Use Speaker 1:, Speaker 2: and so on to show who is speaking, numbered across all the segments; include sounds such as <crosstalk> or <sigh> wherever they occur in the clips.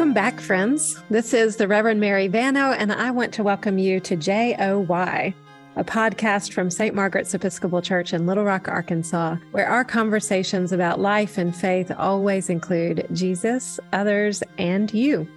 Speaker 1: Welcome back, friends. This is the Reverend Mary Vano, and I want to welcome you to JOY, a podcast from St. Margaret's Episcopal Church in Little Rock, Arkansas, where our conversations about life and faith always include Jesus, others, and you.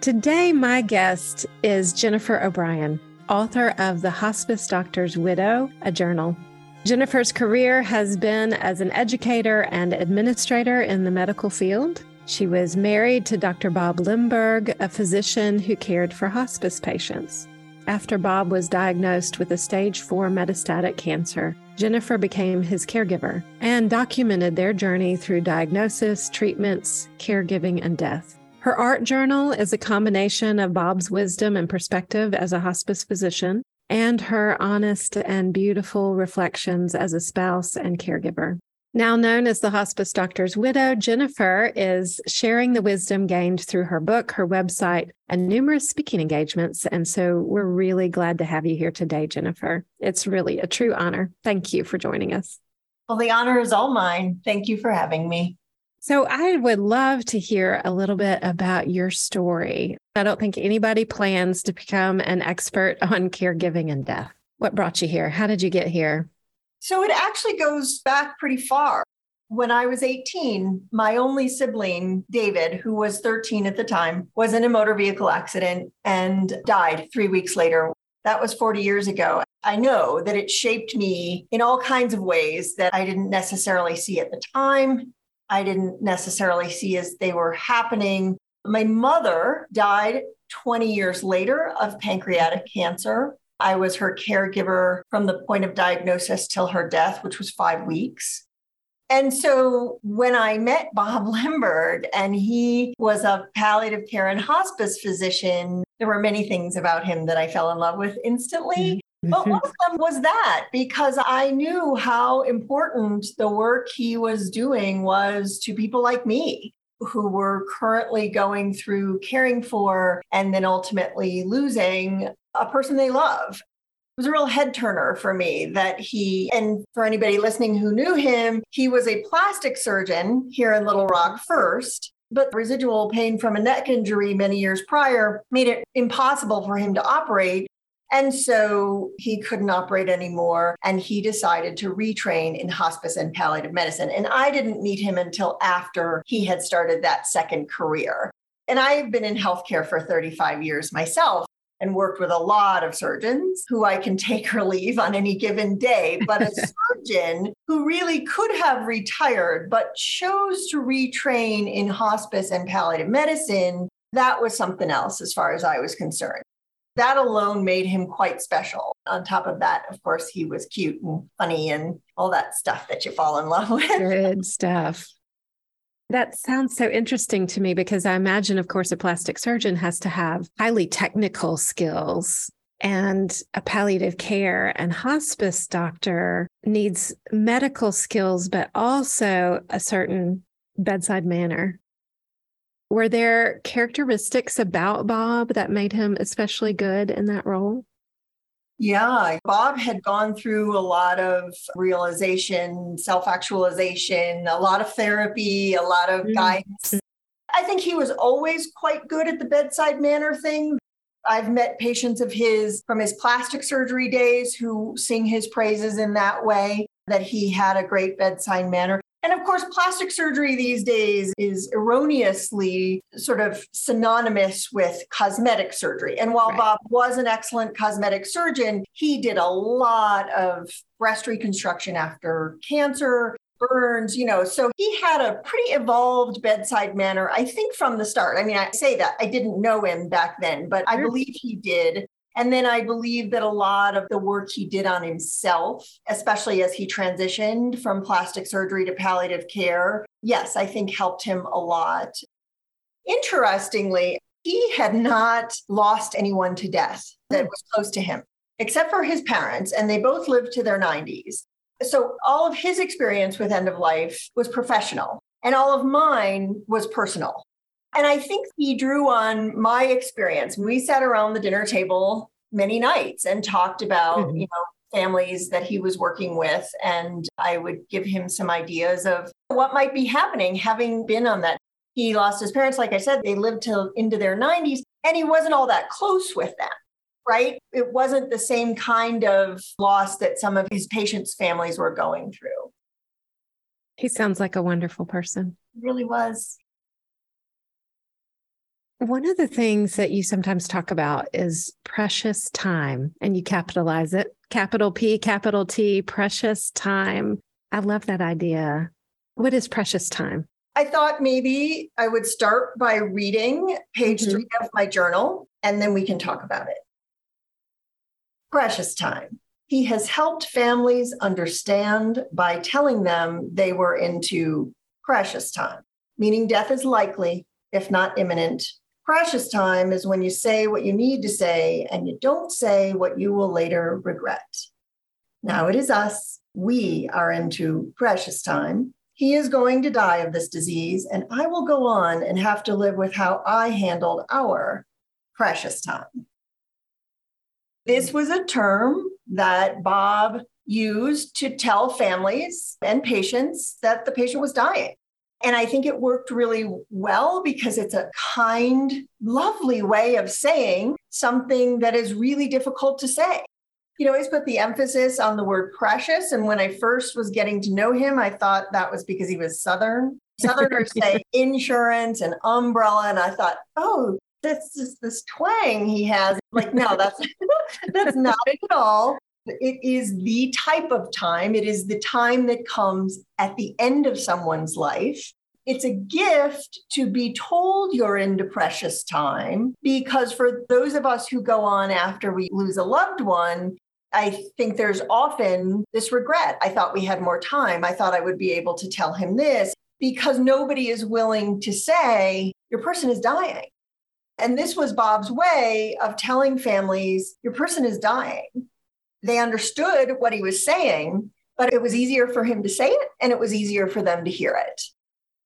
Speaker 1: Today, my guest is Jennifer O'Brien, author of The Hospice Doctor's Widow, a journal. Jennifer's career has been as an educator and administrator in the medical field. She was married to Dr. Bob Lehmberg, a physician who cared for hospice patients. After Bob was diagnosed with a stage 4 metastatic cancer, Jennifer became his caregiver and documented their journey through diagnosis, treatments, caregiving, and death. Her art journal is a combination of Bob's wisdom and perspective as a hospice physician and her honest and beautiful reflections as a spouse and caregiver. Now known as the hospice doctor's widow, Jennifer is sharing the wisdom gained through her book, her website, and numerous speaking engagements. And so we're really glad to have you here today, Jennifer. It's really a true honor. Thank you for joining us.
Speaker 2: Well, the honor is all mine. Thank you for having me.
Speaker 1: So, I would love to hear a little bit about your story. I don't think anybody plans to become an expert on caregiving and death. What brought you here? How did you get here?
Speaker 2: So it actually goes back pretty far. When I was 18, my only sibling, David, who was 13 at the time, was in a motor vehicle accident and died three weeks later. That was 40 years ago. I know that it shaped me in all kinds of ways that I didn't necessarily see at the time. I didn't necessarily see as they were happening. My mother died 20 years later of pancreatic cancer. I was her caregiver from the point of diagnosis till her death, which was five weeks. And so when I met Bob <laughs> Lehmberg, and he was a palliative care and hospice physician, there were many things about him that I fell in love with instantly. Mm-hmm. But one of them was that because I knew how important the work he was doing was to people like me who were currently going through caring for and then ultimately losing a person they love. It was a real head turner for me that he, and for anybody listening who knew him, he was a plastic surgeon here in Little Rock first. But residual pain from a neck injury many years prior made it impossible for him to operate. And so he couldn't operate anymore. And he decided to retrain in hospice and palliative medicine. And I didn't meet him until after he had started that second career. And I've been in healthcare for 35 years myself and worked with a lot of surgeons who I can take or leave on any given day. But a <laughs> surgeon who really could have retired, but chose to retrain in hospice and palliative medicine, that was something else as far as I was concerned that alone made him quite special. On top of that, of course, he was cute and funny and all that stuff that you fall in love with.
Speaker 1: Good stuff. That sounds so interesting to me because I imagine, of course, a plastic surgeon has to have highly technical skills and a palliative care and hospice doctor needs medical skills, but also a certain bedside manner. Were there characteristics about Bob that made him especially good in that role?
Speaker 2: Yeah, Bob had gone through a lot of realization, self actualization, a lot of therapy, a lot of mm-hmm. guidance. I think he was always quite good at the bedside manner thing. I've met patients of his from his plastic surgery days who sing his praises in that way, that he had a great bedside manner. And of course, plastic surgery these days is erroneously sort of synonymous with cosmetic surgery. And while right. Bob was an excellent cosmetic surgeon, he did a lot of breast reconstruction after cancer, burns, you know. So he had a pretty evolved bedside manner, I think, from the start. I mean, I say that I didn't know him back then, but I believe he did. And then I believe that a lot of the work he did on himself, especially as he transitioned from plastic surgery to palliative care, yes, I think helped him a lot. Interestingly, he had not lost anyone to death that was close to him, except for his parents, and they both lived to their 90s. So all of his experience with end of life was professional, and all of mine was personal. And I think he drew on my experience. We sat around the dinner table many nights and talked about, mm-hmm. you know, families that he was working with. And I would give him some ideas of what might be happening, having been on that He lost his parents, like I said, they lived till into their 90s, and he wasn't all that close with them, right? It wasn't the same kind of loss that some of his patients' families were going through.
Speaker 1: He sounds like a wonderful person.
Speaker 2: He really was.
Speaker 1: One of the things that you sometimes talk about is precious time, and you capitalize it capital P, capital T, precious time. I love that idea. What is precious time?
Speaker 2: I thought maybe I would start by reading page mm-hmm. three of my journal, and then we can talk about it. Precious time. He has helped families understand by telling them they were into precious time, meaning death is likely, if not imminent, Precious time is when you say what you need to say and you don't say what you will later regret. Now it is us. We are into precious time. He is going to die of this disease, and I will go on and have to live with how I handled our precious time. This was a term that Bob used to tell families and patients that the patient was dying. And I think it worked really well because it's a kind, lovely way of saying something that is really difficult to say. He always put the emphasis on the word precious. And when I first was getting to know him, I thought that was because he was Southern. Southerners <laughs> say insurance and umbrella. And I thought, oh, that's just this twang he has. Like, no, that's <laughs> that's not it at all. It is the type of time, it is the time that comes at the end of someone's life. It's a gift to be told you're into precious time because for those of us who go on after we lose a loved one, I think there's often this regret. I thought we had more time. I thought I would be able to tell him this because nobody is willing to say, your person is dying. And this was Bob's way of telling families, your person is dying they understood what he was saying, but it was easier for him to say it and it was easier for them to hear it.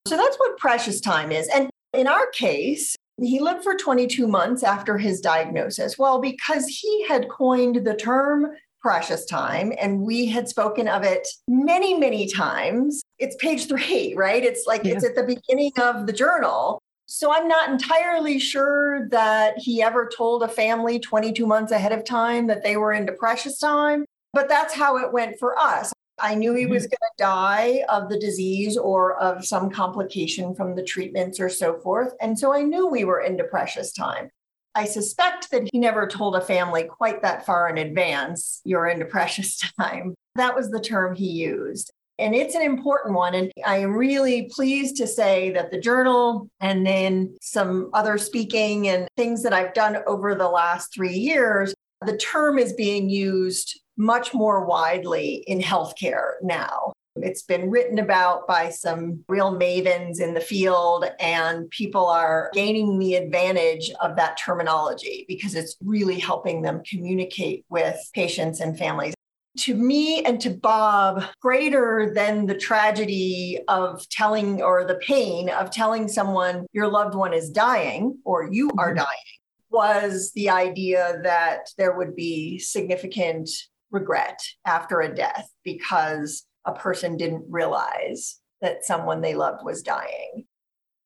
Speaker 2: So that's what precious time is. And in our case, he lived for 22 months after his diagnosis. Well, because he had coined the term precious time and we had spoken of it many, many times. It's page three, right? It's like yeah. it's at the beginning of the journal. So I'm not entirely sure that he ever told a family 22 months ahead of time that they were into precious time, but that's how it went for us. I knew he was mm-hmm. going to die of the disease or of some complication from the treatments or so forth. And so I knew we were into precious time. I suspect that he never told a family quite that far in advance, you're into precious <laughs> time. That was the term he used. And it's an important one. And I am really pleased to say that the journal and then some other speaking and things that I've done over the last three years, the term is being used much more widely in healthcare now. It's been written about by some real mavens in the field, and people are gaining the advantage of that terminology because it's really helping them communicate with patients and families to me and to Bob, greater than the tragedy of telling or the pain of telling someone your loved one is dying or you are mm-hmm. dying was the idea that there would be significant regret after a death because a person didn't realize that someone they loved was dying.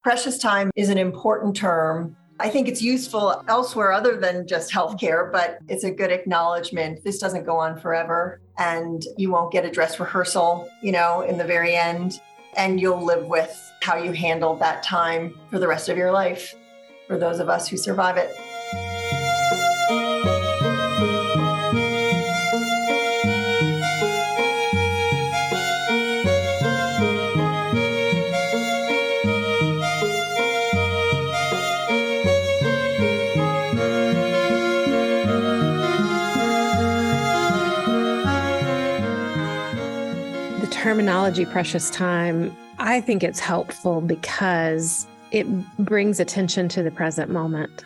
Speaker 2: Precious time is an important term I think it's useful elsewhere other than just healthcare, but it's a good acknowledgement. This doesn't go on forever, and you won't get a dress rehearsal, you know, in the very end. And you'll live with how you handled that time for the rest of your life for those of us who survive it.
Speaker 1: Terminology precious time, I think it's helpful because it brings attention to the present moment.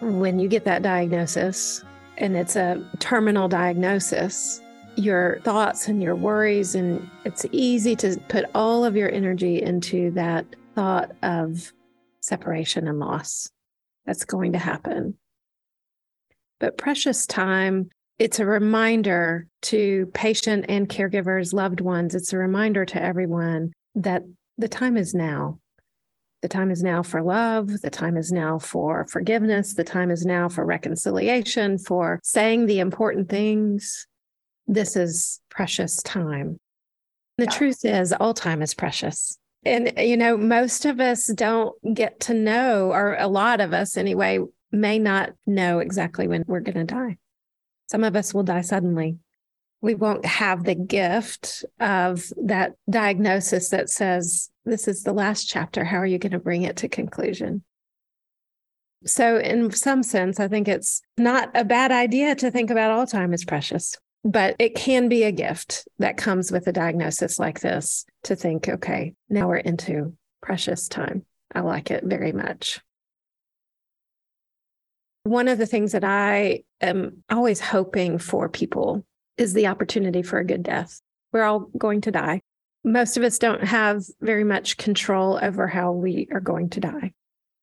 Speaker 1: When you get that diagnosis and it's a terminal diagnosis, your thoughts and your worries, and it's easy to put all of your energy into that thought of separation and loss that's going to happen. But precious time it's a reminder to patient and caregivers, loved ones. It's a reminder to everyone that the time is now. The time is now for love. The time is now for forgiveness. The time is now for reconciliation, for saying the important things. This is precious time. The yeah. truth is, all time is precious. And, you know, most of us don't get to know, or a lot of us anyway, may not know exactly when we're going to die. Some of us will die suddenly. We won't have the gift of that diagnosis that says, this is the last chapter. How are you going to bring it to conclusion? So, in some sense, I think it's not a bad idea to think about all time as precious, but it can be a gift that comes with a diagnosis like this to think, okay, now we're into precious time. I like it very much. One of the things that I am always hoping for people is the opportunity for a good death. We're all going to die. Most of us don't have very much control over how we are going to die.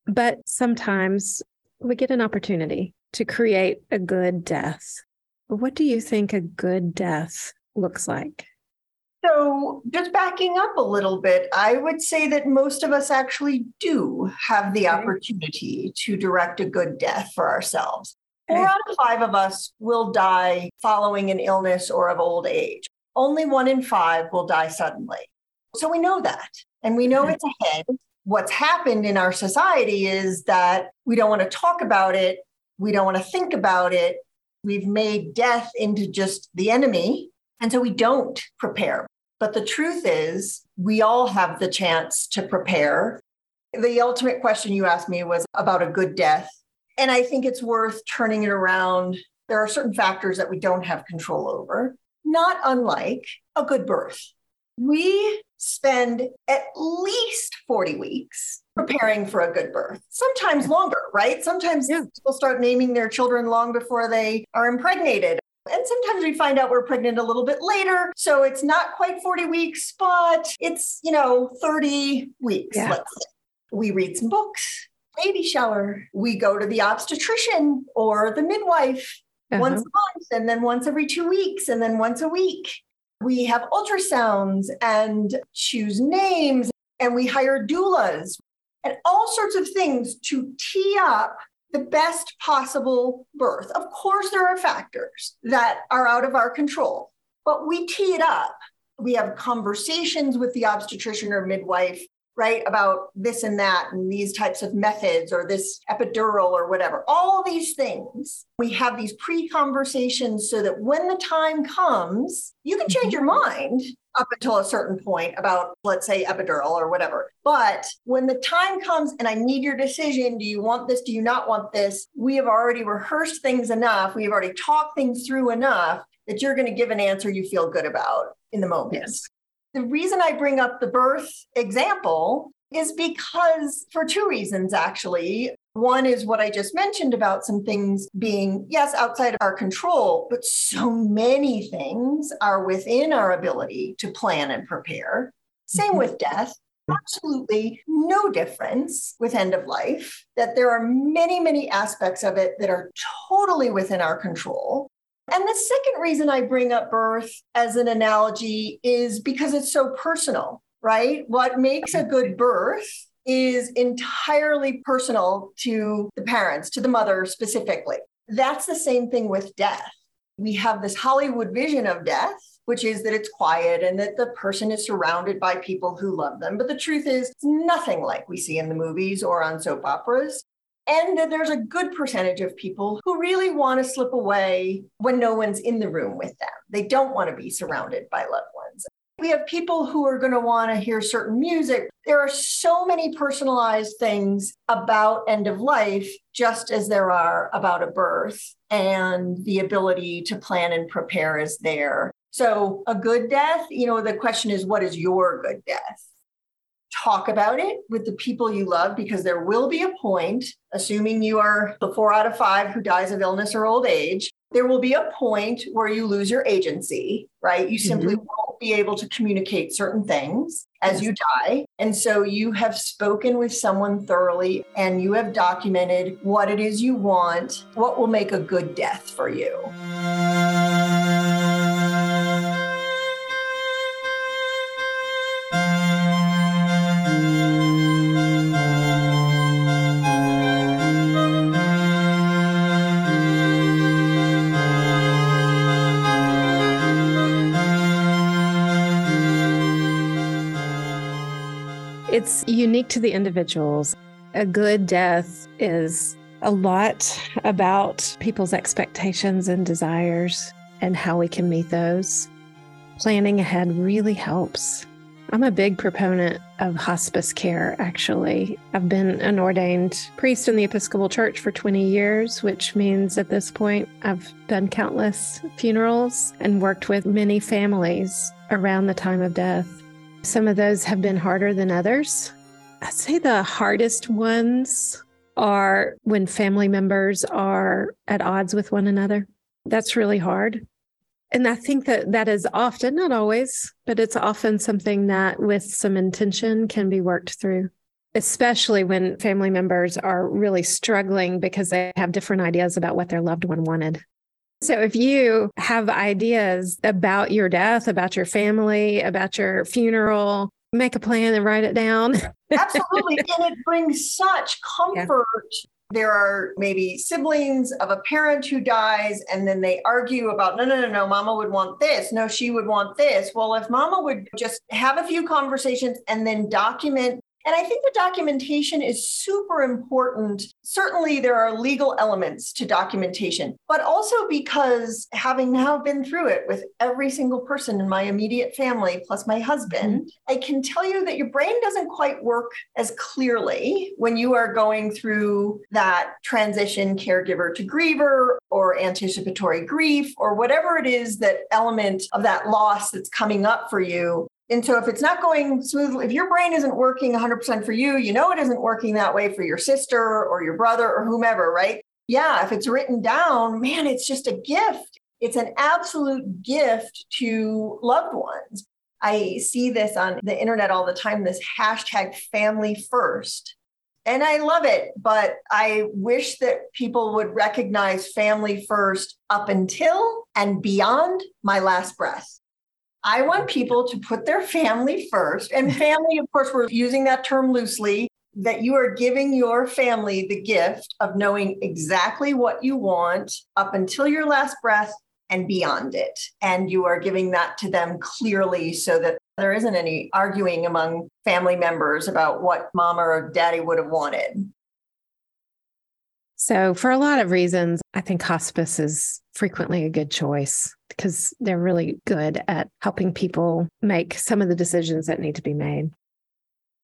Speaker 1: But sometimes we get an opportunity to create a good death. What do you think a good death looks like?
Speaker 2: So, just backing up a little bit, I would say that most of us actually do have the opportunity to direct a good death for ourselves. Four out of five of us will die following an illness or of old age. Only one in five will die suddenly. So we know that, and we know it's ahead. What's happened in our society is that we don't want to talk about it, we don't want to think about it. We've made death into just the enemy. And so we don't prepare. But the truth is, we all have the chance to prepare. The ultimate question you asked me was about a good death. And I think it's worth turning it around. There are certain factors that we don't have control over, not unlike a good birth. We spend at least 40 weeks preparing for a good birth, sometimes longer, right? Sometimes yeah. people start naming their children long before they are impregnated. And sometimes we find out we're pregnant a little bit later. So it's not quite 40 weeks, but it's, you know, 30 weeks, yeah. let's say. We read some books, baby shower. We go to the obstetrician or the midwife uh-huh. once a month, and then once every two weeks, and then once a week. We have ultrasounds and choose names, and we hire doulas and all sorts of things to tee up the best possible birth. Of course, there are factors that are out of our control, but we tee it up. We have conversations with the obstetrician or midwife right? About this and that and these types of methods or this epidural or whatever. All these things. We have these pre conversations so that when the time comes, you can change mm-hmm. your mind up until a certain point about, let's say, epidural or whatever. But when the time comes and I need your decision, do you want this? Do you not want this? We have already rehearsed things enough. We have already talked things through enough that you're going to give an answer you feel good about in the moment. Yes. The reason I bring up the birth example is because, for two reasons, actually. One is what I just mentioned about some things being, yes, outside of our control, but so many things are within our ability to plan and prepare. Same mm-hmm. with death. Absolutely no difference with end of life, that there are many, many aspects of it that are totally within our control. And the second reason I bring up birth as an analogy is because it's so personal, right? What makes a good birth is entirely personal to the parents, to the mother specifically. That's the same thing with death. We have this Hollywood vision of death, which is that it's quiet and that the person is surrounded by people who love them. But the truth is, it's nothing like we see in the movies or on soap operas. And that there's a good percentage of people who really want to slip away when no one's in the room with them. They don't want to be surrounded by loved ones. We have people who are going to want to hear certain music. There are so many personalized things about end of life, just as there are about a birth, and the ability to plan and prepare is there. So, a good death, you know, the question is, what is your good death? talk about it with the people you love because there will be a point, assuming you are the four out of five who dies of illness or old age, there will be a point where you lose your agency, right? You simply mm-hmm. won't be able to communicate certain things as you die. And so you have spoken with someone thoroughly and you have documented what it is you want, what will make a good death for you.
Speaker 1: It's unique to the individuals. A good death is a lot about people's expectations and desires and how we can meet those. Planning ahead really helps. I'm a big proponent of hospice care, actually. I've been an ordained priest in the Episcopal Church for 20 years, which means at this point I've done countless funerals and worked with many families around the time of death. Some of those have been harder than others. I'd say the hardest ones are when family members are at odds with one another. That's really hard. And I think that that is often, not always, but it's often something that with some intention can be worked through, especially when family members are really struggling because they have different ideas about what their loved one wanted. So if you have ideas about your death, about your family, about your funeral, make a plan and write it down. <laughs>
Speaker 2: Absolutely. And it brings such comfort. Yeah. There are maybe siblings of a parent who dies, and then they argue about no, no, no, no, mama would want this. No, she would want this. Well, if mama would just have a few conversations and then document and I think the documentation is super important. Certainly, there are legal elements to documentation, but also because having now been through it with every single person in my immediate family, plus my husband, mm-hmm. I can tell you that your brain doesn't quite work as clearly when you are going through that transition caregiver to griever or anticipatory grief or whatever it is that element of that loss that's coming up for you and so if it's not going smoothly, if your brain isn't working 100% for you, you know it isn't working that way for your sister or your brother or whomever, right? Yeah, if it's written down, man, it's just a gift. It's an absolute gift to loved ones. I see this on the internet all the time this hashtag family first. And I love it, but I wish that people would recognize family first up until and beyond my last breath. I want people to put their family first. And <laughs> family, of course, we're using that term loosely, that you are giving your family the gift of knowing exactly what you want up until your last breath and beyond it. And you are giving that to them clearly so that there isn't any arguing among family members about what mama or daddy would have wanted.
Speaker 1: So, for a lot of reasons, I think hospice is frequently a good choice because they're really good at helping people make some of the decisions that need to be made.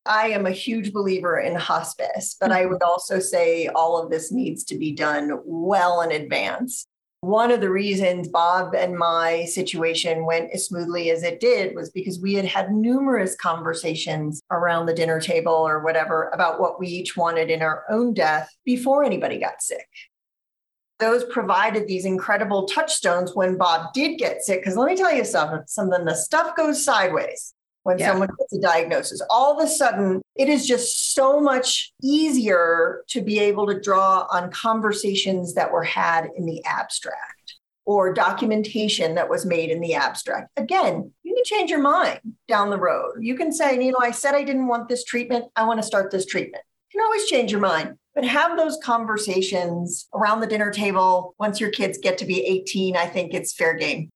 Speaker 2: I am a huge believer in hospice, but I mm-hmm. would also say all of this needs to be done well in advance. One of the reasons Bob and my situation went as smoothly as it did was because we had had numerous conversations around the dinner table or whatever about what we each wanted in our own death before anybody got sick. Those provided these incredible touchstones when Bob did get sick. Because let me tell you something, something the stuff goes sideways when yeah. someone gets a diagnosis. All of a sudden, it is just so much easier to be able to draw on conversations that were had in the abstract or documentation that was made in the abstract. Again, you can change your mind down the road. You can say, you know, I said I didn't want this treatment. I want to start this treatment. You can always change your mind, but have those conversations around the dinner table. Once your kids get to be 18, I think it's fair game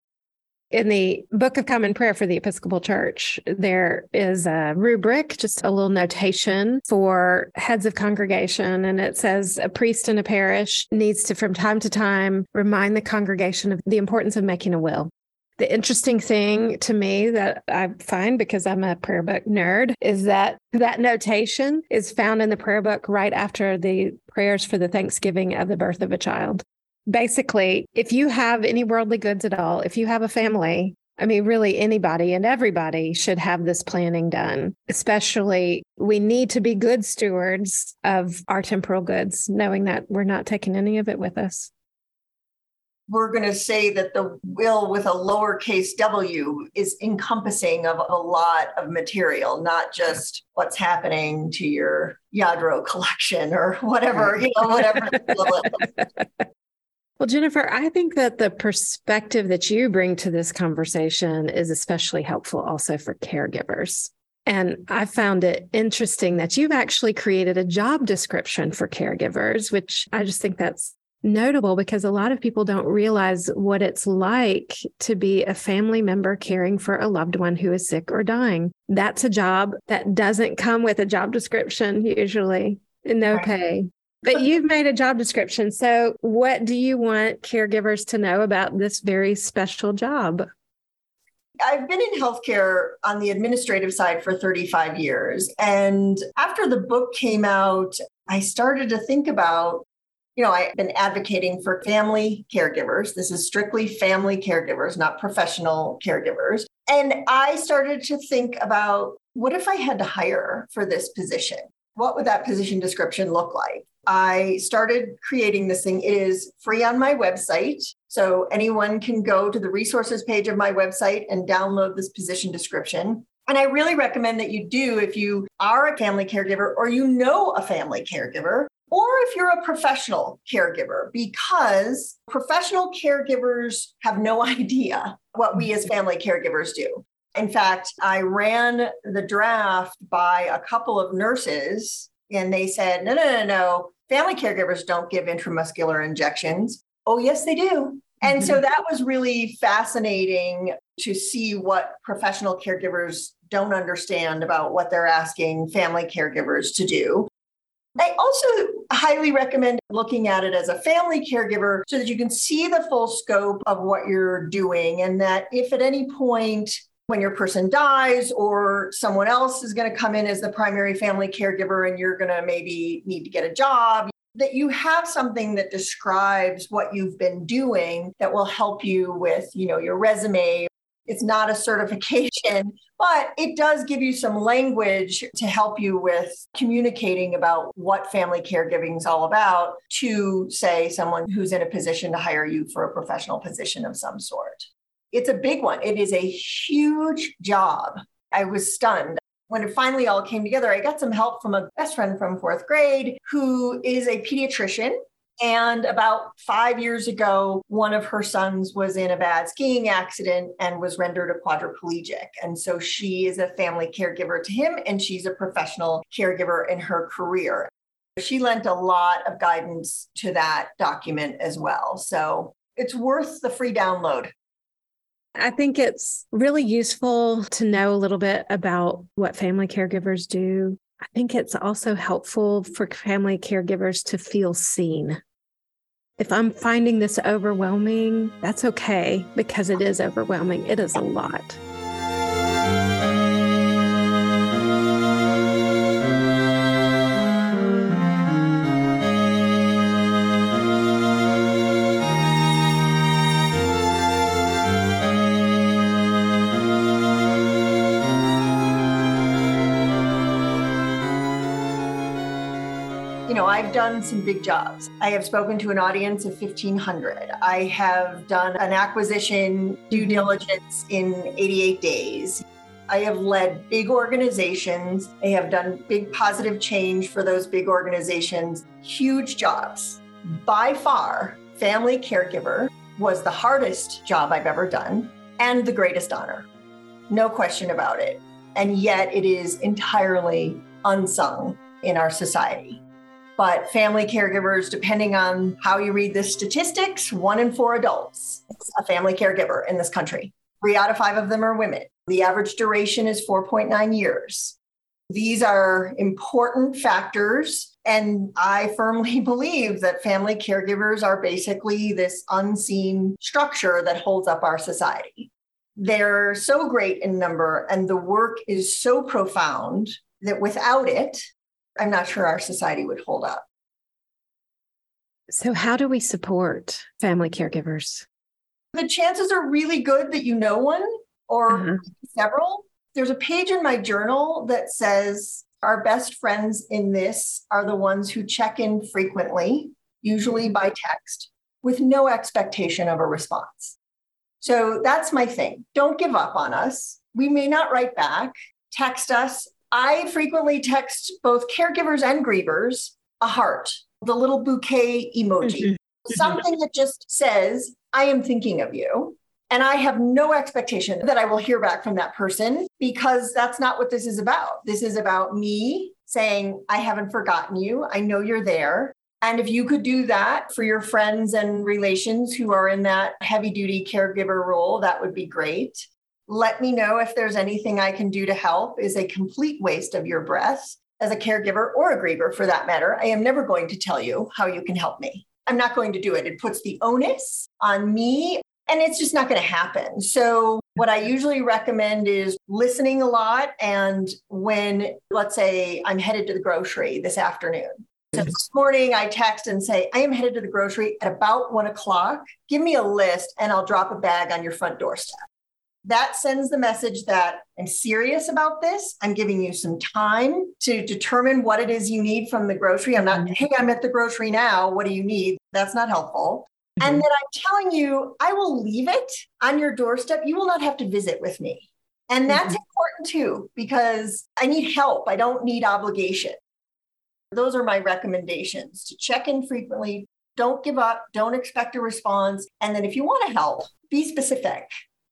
Speaker 1: in the Book of Common Prayer for the Episcopal Church, there is a rubric, just a little notation for heads of congregation. And it says a priest in a parish needs to, from time to time, remind the congregation of the importance of making a will. The interesting thing to me that I find because I'm a prayer book nerd is that that notation is found in the prayer book right after the prayers for the thanksgiving of the birth of a child basically, if you have any worldly goods at all, if you have a family, I mean, really anybody and everybody should have this planning done. Especially, we need to be good stewards of our temporal goods, knowing that we're not taking any of it with us.
Speaker 2: We're going to say that the will with a lowercase w is encompassing of a lot of material, not just what's happening to your Lladró <laughs> collection or whatever, you know, whatever.
Speaker 1: Well, Jennifer, I think that the perspective that you bring to this conversation is especially helpful also for caregivers. And I found it interesting that you've actually created a job description for caregivers, which I just think that's notable because a lot of people don't realize what it's like to be a family member caring for a loved one who is sick or dying. That's a job that doesn't come with a job description usually, and no pay. But you've made a job description. So, what do you want caregivers to know about this very special job?
Speaker 2: I've been in healthcare on the administrative side for 35 years. And after the book came out, I started to think about, you know, I've been advocating for family caregivers. This is strictly family caregivers, not professional caregivers. And I started to think about what if I had to hire for this position? What would that position description look like? I started creating this thing. It is free on my website. So anyone can go to the resources page of my website and download this position description. And I really recommend that you do if you are a family caregiver or you know a family caregiver, or if you're a professional caregiver, because professional caregivers have no <laughs> idea what we as family caregivers do. In fact, I ran the draft by a couple of nurses and they said, no, no, no, no. Family caregivers don't give intramuscular injections. Oh, yes, they do. And mm-hmm. so that was really fascinating to see what professional caregivers don't understand about what they're asking family caregivers to do. I also highly recommend looking at it as a family caregiver so that you can see the full scope of what you're doing. And that if at any point when your person dies or someone else is going to come in as the primary family caregiver and you're going to maybe need to get a job that you have something that describes what you've been doing that will help you with you know your resume it's not a certification but it does give you some language to help you with communicating about what family caregiving is all about to say someone who's in a position to hire you for a professional position of some sort it's a big one. It is a huge job. I was stunned. When it finally all came together, I got some help from a best friend from fourth grade who is a pediatrician. And about five years ago, one of her sons was in a bad skiing accident and was rendered a quadriplegic. And so she is a family caregiver to him, and she's a professional caregiver in her career. She lent a lot of guidance to that document as well. So it's worth the free download.
Speaker 1: I think it's really useful to know a little bit about what family caregivers do. I think it's also helpful for family caregivers to feel seen. If I'm finding this overwhelming, that's okay because it is overwhelming. It is a lot.
Speaker 2: Big jobs. I have spoken to an audience of 1,500. I have done an acquisition due diligence in 88 days. I have led big organizations. I have done big positive change for those big organizations, huge jobs. By far, family caregiver was the hardest job I've ever done and the greatest honor. No question about it. And yet it is entirely unsung in our society. But family caregivers, depending on how you read the statistics, one in four adults, a family caregiver in this country. Three out of five of them are women. The average duration is 4.9 years. These are important factors. And I firmly <laughs> believe that family caregivers are basically this unseen structure that holds up our society. They're so great in number, and the work is so profound that without it, I'm not sure our society would hold up.
Speaker 1: So, how do we support family caregivers?
Speaker 2: The chances are really good that you know one or uh-huh. several. There's a page in my journal that says our best friends in this are the ones who check in frequently, usually by text, with no expectation of a response. So that's my thing. Don't give up on us. We may not write back. Text us I frequently text both caregivers and grievers a heart, the little bouquet emoji, mm-hmm. something that just says, I am thinking of you. And I have no expectation that I will hear back from that person because that's not what this is about. This is about me saying, I haven't forgotten you. I know you're there. And if you could do that for your friends and relations who are in that heavy duty caregiver role, that would be great. Let me know if there's anything I can do to help is a complete waste of your breath as a caregiver or a griever for that matter. I am never going to tell you how you can help me. I'm not going to do it. It puts the onus on me and it's just not going to happen. So, what I usually recommend is listening a lot. And when, let's say, I'm headed to the grocery this afternoon. So mm-hmm. this morning I text and say, I am headed to the grocery at about one o'clock. Give me a list and I'll drop a bag on your front doorstep. That sends the message that I'm serious about this. I'm giving you some time to determine what it is you need from the grocery. I'm not, mm-hmm. hey, I'm at the grocery now. What do you need? That's not helpful. Mm-hmm. And then I'm telling you, I will leave it on your doorstep. You will not have to visit with me. And that's mm-hmm. important too, because I need help. I don't need obligation. Those are my recommendations to check in frequently. Don't give up. Don't expect a response. And then if you want to help, be specific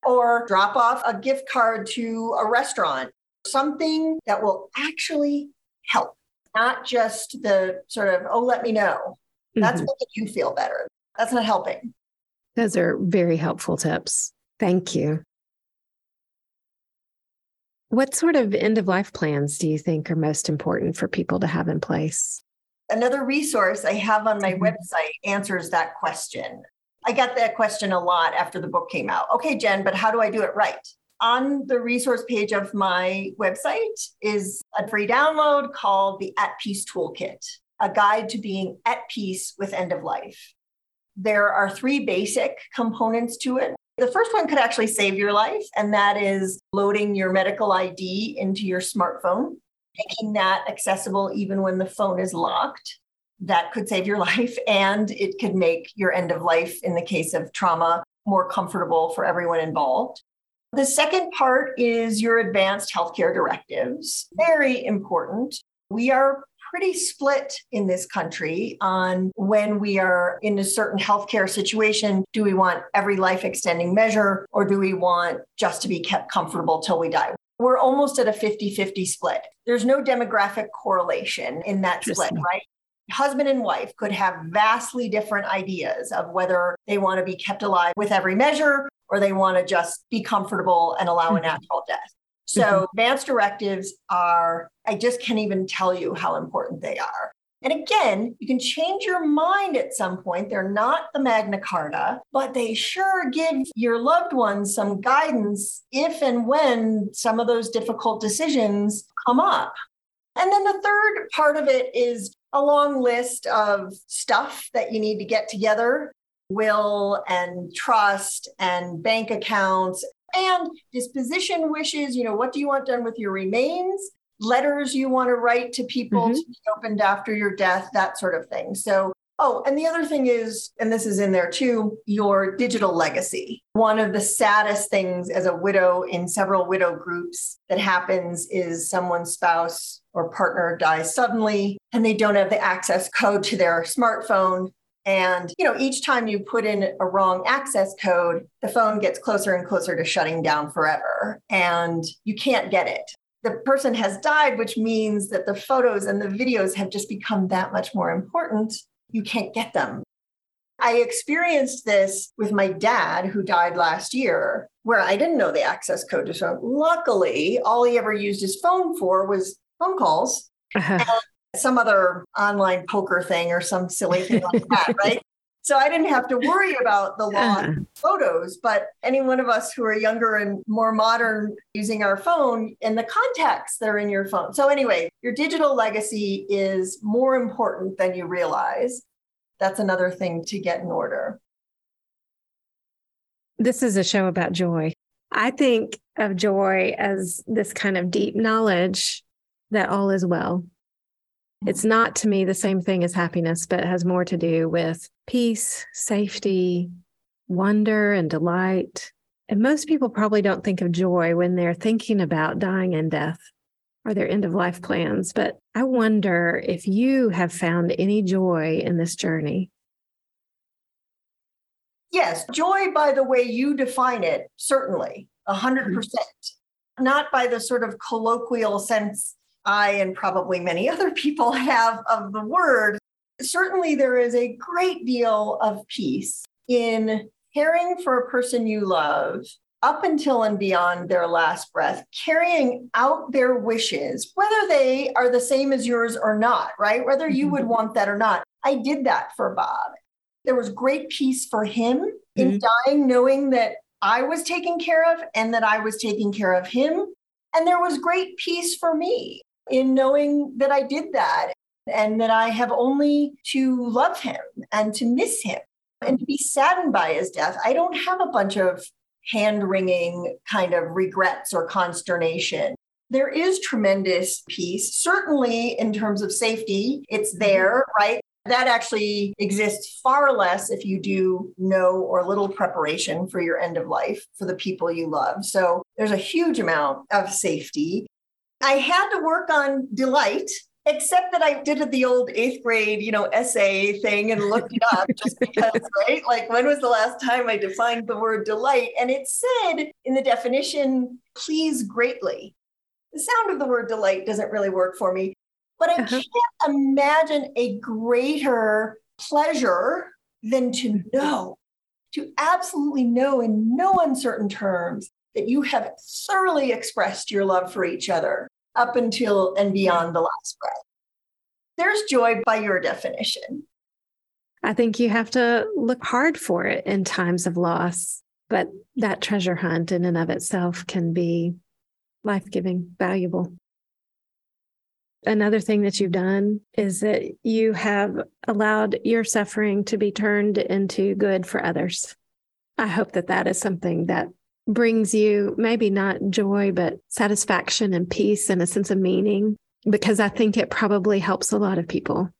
Speaker 2: or drop off a gift card to a restaurant, something that will actually help, not just the sort of, oh, let me know. That's mm-hmm. making you feel better. That's not helping.
Speaker 1: Those are very helpful tips. Thank you. What sort of end of life plans do you think are most important for people to have in place?
Speaker 2: Another resource I have on my mm-hmm. website answers that question. I got that question a lot after the book came out. Okay, Jen, but how do I do it right? On the resource page of my website is a free download called the At Peace Toolkit, a guide to being at peace with end of life. There are three basic components to it. The first one could actually save your life, and that is loading your medical ID into your smartphone, making that accessible even when the phone is locked. That could save your <laughs> life, and it could make your end of life, in the case of trauma, more comfortable for everyone involved. The second part is your advanced healthcare directives. Very important. We are pretty split in this country on when we are in a certain healthcare situation. Do we want every life extending measure or do we want just to be kept comfortable till we die? We're almost at a 50 50 split. There's no demographic correlation in that split, right? Husband and wife could have vastly different ideas of whether they want to be kept alive with every measure or they want to just be comfortable and allow a mm-hmm. natural death. So, mm-hmm. advanced directives are, I just can't even tell you how important they are. And again, you can change your mind at some point. They're not the Magna Carta, but they sure give your loved ones some guidance if and when some of those difficult decisions come up. And then the third part of it is a long list of stuff that you need to get together will and trust and bank accounts and disposition wishes. You know, what do you want done with your remains? Letters you want to write to people mm-hmm. to be opened after your death, that sort of thing. So, oh, and the other thing is, and this is in there too, your digital legacy. One of the saddest things as a widow in several widow groups that happens is someone's spouse or partner dies suddenly and they don't have the access code to their smartphone and, you know, each time you put in a wrong access code, the phone gets closer and closer to shutting down forever and you can't get it. The person has died, which means that the photos and the videos have just become that much more important. You can't get them. I experienced this with my dad, who died last year, where I didn't know the access code to his phone. Luckily, all he ever used his phone for was phone calls. Uh-huh some other online poker thing or some silly thing like <laughs> that, right? So I didn't have to worry about the lost uh-huh. photos, but any one of us who are younger and more modern using our phone and the contacts that are in your phone. So anyway, your digital legacy is more important than you realize. That's another thing to get in order.
Speaker 1: This is a show about joy. I think of joy as this kind of deep knowledge that all is well it's mm. not to me the same thing as happiness, but it has more to do with peace, safety, wonder, and delight. And most people probably don't think of joy when they're thinking about dying and death or their end of life plans. But I wonder if you have found any joy in this journey.
Speaker 2: Yes, joy by the way you define it, certainly, 100%. Mm-hmm. percent Not by the sort of colloquial sense I and probably many <laughs> other people have of the word. Certainly, there is a great deal of peace in caring for a person you love up until and beyond their last breath, carrying out their wishes, whether they are the same as yours or not, right? Whether you would mm-hmm. want that or not. I did that for Bob. There was great peace for him mm-hmm. in dying, knowing that I was taken care of and that I was taking care of him. And there was great peace for me in knowing that I did that and that I have only to love him and to miss him and to be saddened by his death. I don't have a bunch of hand wringing kind of regrets or consternation. There is tremendous peace, certainly in terms of safety, it's mm-hmm. there, right? That actually exists far less if you do no or little preparation for your end of life for the people you love. So there's a huge amount of safety. I had to work on delight except that I did it the old eighth grade, you know, essay thing and looked it up just because, <laughs> right? Like, when was the last time I defined the word delight? And it said in the definition, please greatly. The sound of the word delight doesn't really work for me, but I uh-huh. can't imagine a greater pleasure than to know, to absolutely know in no uncertain terms that you have thoroughly expressed your love for each other up until and beyond the last breath. There's joy by your definition.
Speaker 1: I think you have to look hard for it in times of loss, but that treasure hunt in and of itself can be life giving, valuable. Another thing that you've done is that you have allowed your suffering to be turned into good for others. I hope that that is something that brings you maybe not joy, but satisfaction and peace and a sense of meaning, because I think it probably helps a lot of people.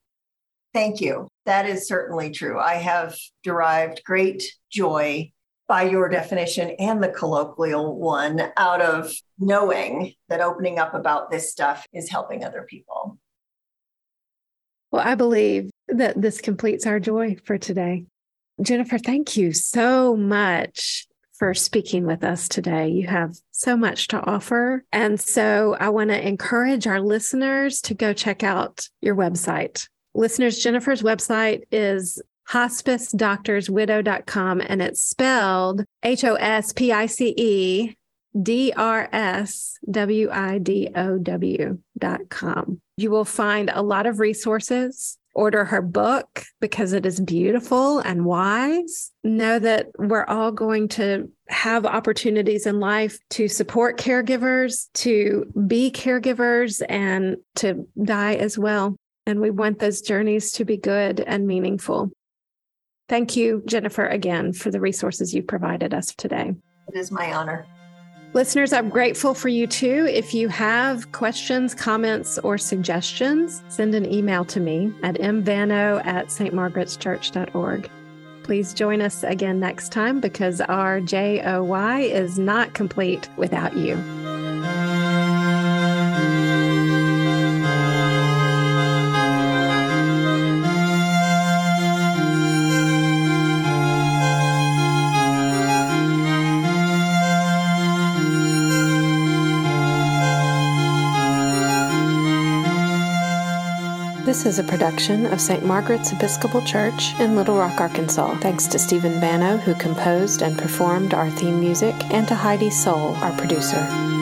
Speaker 2: Thank you. That is certainly true. I have derived great joy by your definition and the colloquial one out of knowing that opening up about this stuff is helping other people.
Speaker 1: Well, I believe that this completes our joy for today. Jennifer, thank you so much for speaking with us today. You have so much to offer. And so I want to encourage our listeners to go check out your website. Listeners, Jennifer's website is hospicedoctorswidow.com and it's spelled H O S P I C E D R S W I D O W.com. You will find a lot of resources order her book because it is beautiful and wise. Know that we're all going to have opportunities in life to support caregivers, to be caregivers, and to die as well. And we want those journeys to be good and meaningful. Thank you, Jennifer, again, for the resources you provided us today.
Speaker 2: It is my honor.
Speaker 1: Listeners, I'm grateful for you too. If you have questions, comments, or suggestions, send an email to me at mvano at stmargaretschurch.org. Please join us again next time because our JOY is not complete without you. This is a production of St. Margaret's Episcopal Church in Little Rock, Arkansas. Thanks to Stephen Bano, who composed and performed our theme music, and to Heidi Soul, our producer.